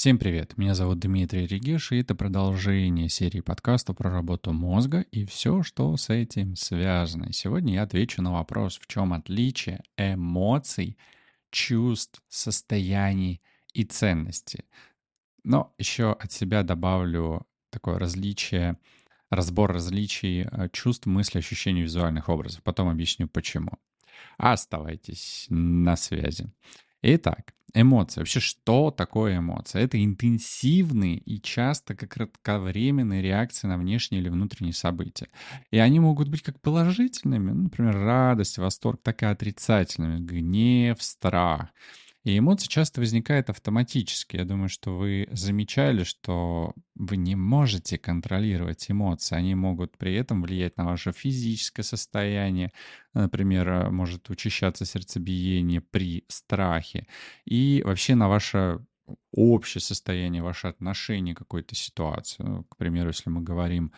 Всем привет, меня зовут Дмитрий Регеш, и это продолжение серии подкастов про работу мозга и все, что с этим связано. Сегодня я отвечу на вопрос, в чем отличие эмоций, чувств, состояний и ценностей. Но еще от себя добавлю такое различие, разбор различий э, чувств, мыслей, ощущений, визуальных образов. Потом объясню почему. Оставайтесь на связи. Итак, эмоции. Вообще, что такое эмоция? Это интенсивные и часто как кратковременные реакции на внешние или внутренние события. И они могут быть как положительными, ну, например, радость, восторг, так и отрицательными. Гнев, страх. И эмоции часто возникают автоматически. Я думаю, что вы замечали, что вы не можете контролировать эмоции. Они могут при этом влиять на ваше физическое состояние. Например, э, может учащаться сердцебиение при страхе. И вообще на ваше общее состояние, ваше отношение к какой-то ситуации. Ну, к примеру, если мы говорим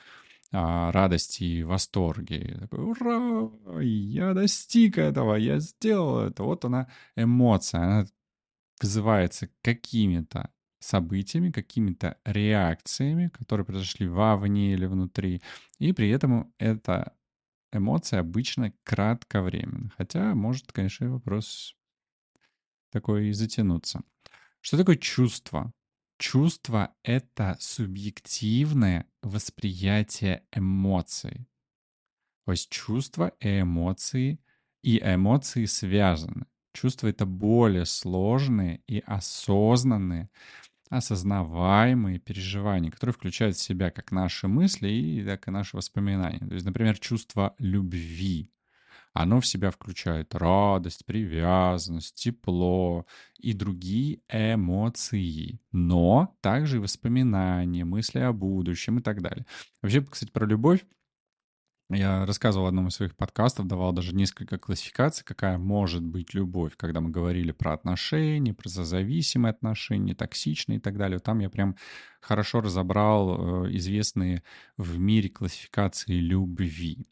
о радости и восторге. Такой, Ура! Я достиг этого, я сделал это. Вот она эмоция. Она вызывается какими-то событиями, какими-то реакциями, которые произошли вовне или внутри. И при этом эта эмоция обычно кратковременна. Хотя может, конечно, вопрос такой и затянуться. Что такое чувство? Чувство — это субъективное восприятие эмоций. То есть чувства и эмоции, и эмоции связаны. Чувства — это более сложные и осознанные, осознаваемые переживания, которые включают в себя как наши мысли, и так и наши воспоминания. То есть, например, чувство любви. Оно в себя включает радость, привязанность, тепло и другие эмоции, но также и воспоминания, мысли о будущем и так далее. Вообще, кстати, про любовь я рассказывал в одном из своих подкастов, давал даже несколько классификаций, какая может быть любовь, когда мы говорили про отношения, про созависимые отношения, токсичные и так далее. Там я прям хорошо разобрал э, известные в мире классификации любви.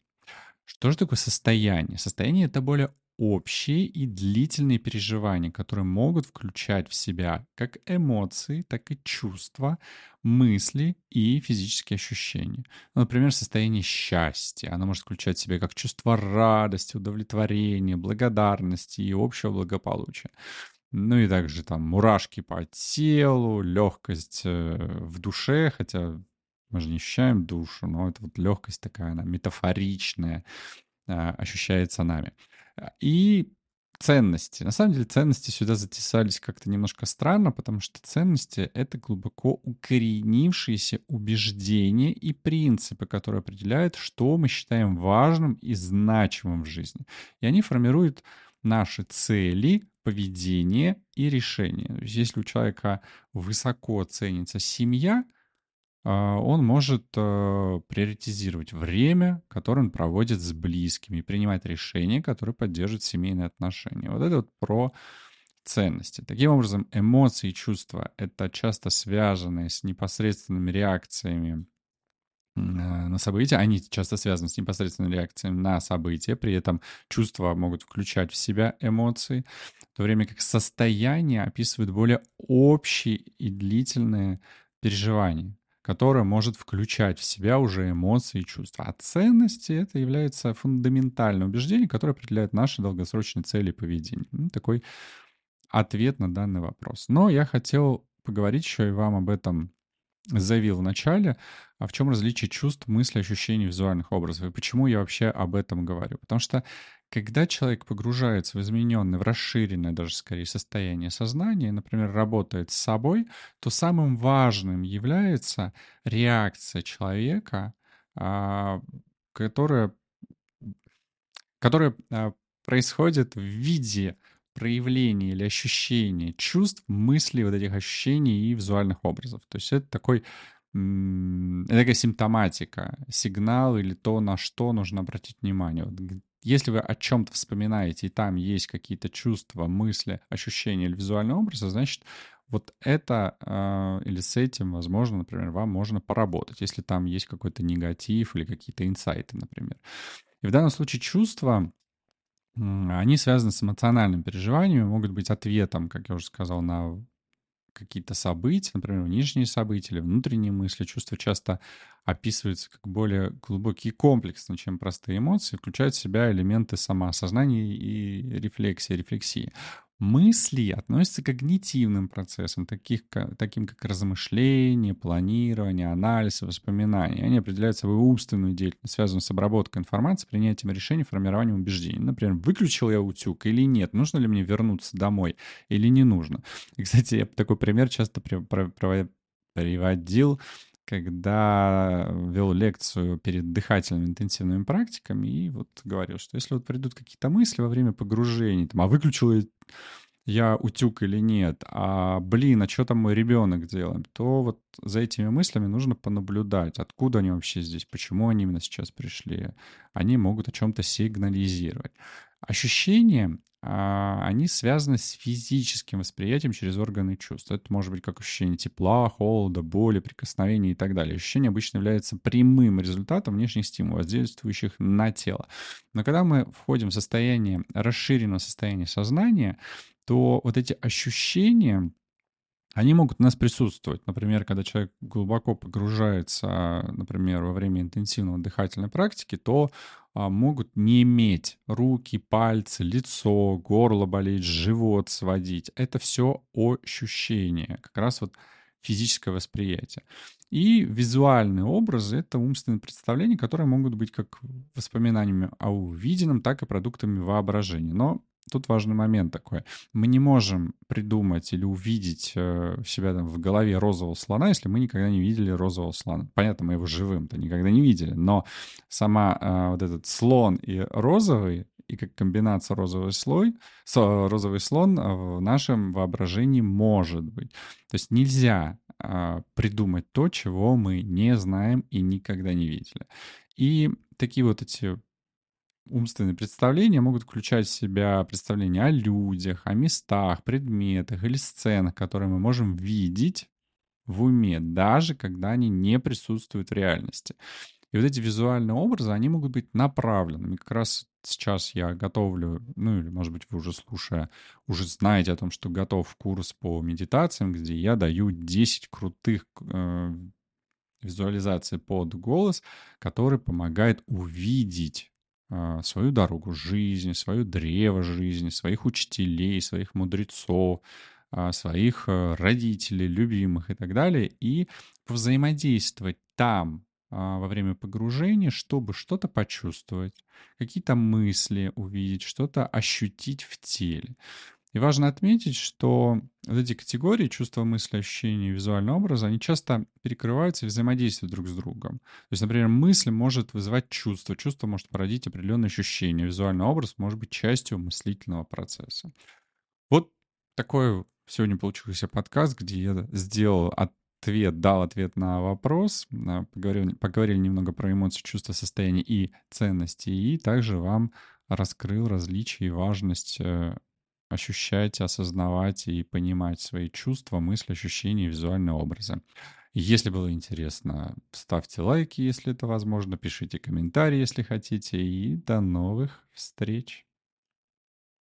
Что же такое состояние? Состояние — это более общие и длительные переживания, которые могут включать в себя как эмоции, так и чувства, мысли и физические ощущения. Ну, например, состояние счастья. Оно может включать в себя как чувство радости, удовлетворения, благодарности и общего благополучия. Ну и также там мурашки по телу, легкость э, в душе, хотя мы же не ощущаем душу, но это вот легкость такая, она метафоричная, а, ощущается нами. И ценности. На самом деле ценности сюда затесались как-то немножко странно, потому что ценности — это глубоко укоренившиеся убеждения и принципы, которые определяют, что мы считаем важным и значимым в жизни. И они формируют наши цели, поведение и решения. То есть если у человека высоко ценится семья — а, он может э, приоритизировать время, которое он проводит с близкими, принимать решения, которые поддерживают семейные отношения. Вот это вот про ценности. Таким образом, эмоции и чувства — это часто связанные с непосредственными реакциями э, на события. Они часто связаны с непосредственными реакциями на события. При этом чувства могут включать в себя эмоции, в то время как состояние описывает более общие и длительные переживания которая может включать в себя уже эмоции и чувства. А ценности — это является фундаментальным убеждением, которое определяет наши долгосрочные цели и поведение. Ну, такой ответ на данный вопрос. Но я хотел поговорить еще и вам об этом заявил в начале, а в чем различие чувств, мыслей, ощущений, визуальных образов, и почему я вообще об этом говорю. Потому что когда человек погружается в измененное, в расширенное даже скорее состояние сознания, например, работает с собой, то самым важным является реакция человека, а, которая, которая а, происходит в виде проявления или ощущения чувств, мыслей, вот этих ощущений и визуальных образов. То есть это такой это такая симптоматика, сигнал или то, на что нужно обратить внимание. Вот если вы о чем-то вспоминаете, и там есть какие-то чувства, мысли, ощущения или визуальные образы, значит, вот это э, или с этим, возможно, например, вам можно поработать, если там есть какой-то негатив или какие-то инсайты, например. И в данном случае чувства, они связаны с эмоциональным переживанием, могут быть ответом, как я уже сказал, на какие-то события, например, внешние события или внутренние мысли, чувства часто описываются как более глубокие комплексы, чем простые эмоции, включают в себя элементы самоосознания и рефлексии, рефлексии. Мысли относятся к когнитивным процессам, таких, таким как размышление, планирование, анализ, воспоминания. Они определяют собой умственную деятельность, связанную с обработкой информации, принятием решений, формированием убеждений. Например, выключил я утюг или нет, нужно ли мне вернуться домой или не нужно. И, кстати, я такой пример часто приводил когда вел лекцию перед дыхательными интенсивными практиками и вот говорил, что если вот придут какие-то мысли во время погружения, там, а выключил я утюг или нет, а блин, а что там мой ребенок делает, то вот за этими мыслями нужно понаблюдать, откуда они вообще здесь, почему они именно сейчас пришли. Они могут о чем-то сигнализировать. Ощущения а, они связаны с физическим восприятием через органы чувств. Это может быть как ощущение тепла, холода, боли, прикосновения и так далее. Ощущение обычно является прямым результатом внешних стимулов, воздействующих на тело. Но когда мы входим в состояние, расширенного состояния сознания, то вот эти ощущения, они могут у нас присутствовать. Например, когда человек глубоко погружается, например, во время интенсивного дыхательной практики, то а, могут не иметь руки, пальцы, лицо, горло болеть, живот сводить. Это все ощущения, как раз вот физическое восприятие. И визуальные образы — это умственные представления, которые могут быть как воспоминаниями о увиденном, так и продуктами воображения. Но Тут важный момент такой. Мы не можем придумать или увидеть э, себя там в голове розового слона, если мы никогда не видели розового слона. Понятно, мы его живым-то никогда не видели, но сама э, вот этот слон и розовый, и как комбинация розовый слой, со, розовый слон в нашем воображении может быть. То есть нельзя э, придумать то, чего мы не знаем и никогда не видели. И такие вот эти умственные представления могут включать в себя представления о людях, о местах, предметах или сценах, которые мы можем видеть в уме, даже когда они не присутствуют в реальности. И вот эти визуальные образы, они могут быть направленными. Как раз сейчас я готовлю, ну или, может быть, вы уже слушая, уже знаете о том, что готов курс по медитациям, где я даю 10 крутых э, визуализаций под голос, который помогает увидеть свою дорогу жизни, свое древо жизни, своих учителей, своих мудрецов, а, своих э, родителей, любимых и так далее, и взаимодействовать там а, во время погружения, чтобы что-то почувствовать, какие-то мысли увидеть, что-то ощутить в теле. И важно отметить, что вот эти категории чувства, мысли, ощущения, визуального образа, они часто перекрываются и взаимодействуют друг с другом. То есть, например, мысль может вызывать чувство, чувство может породить определенные ощущения, визуальный образ может быть частью мыслительного процесса. Вот такой сегодня получился подкаст, где я сделал ответ, дал ответ на вопрос, а, поговорили, поговорили немного про эмоции, чувства, состояния и ценности, и также вам раскрыл различия и важность э, ощущать, осознавать и понимать свои чувства, мысли, ощущения и визуальные образы. Если было интересно, ставьте лайки, если это возможно, пишите комментарии, если хотите, и до новых встреч!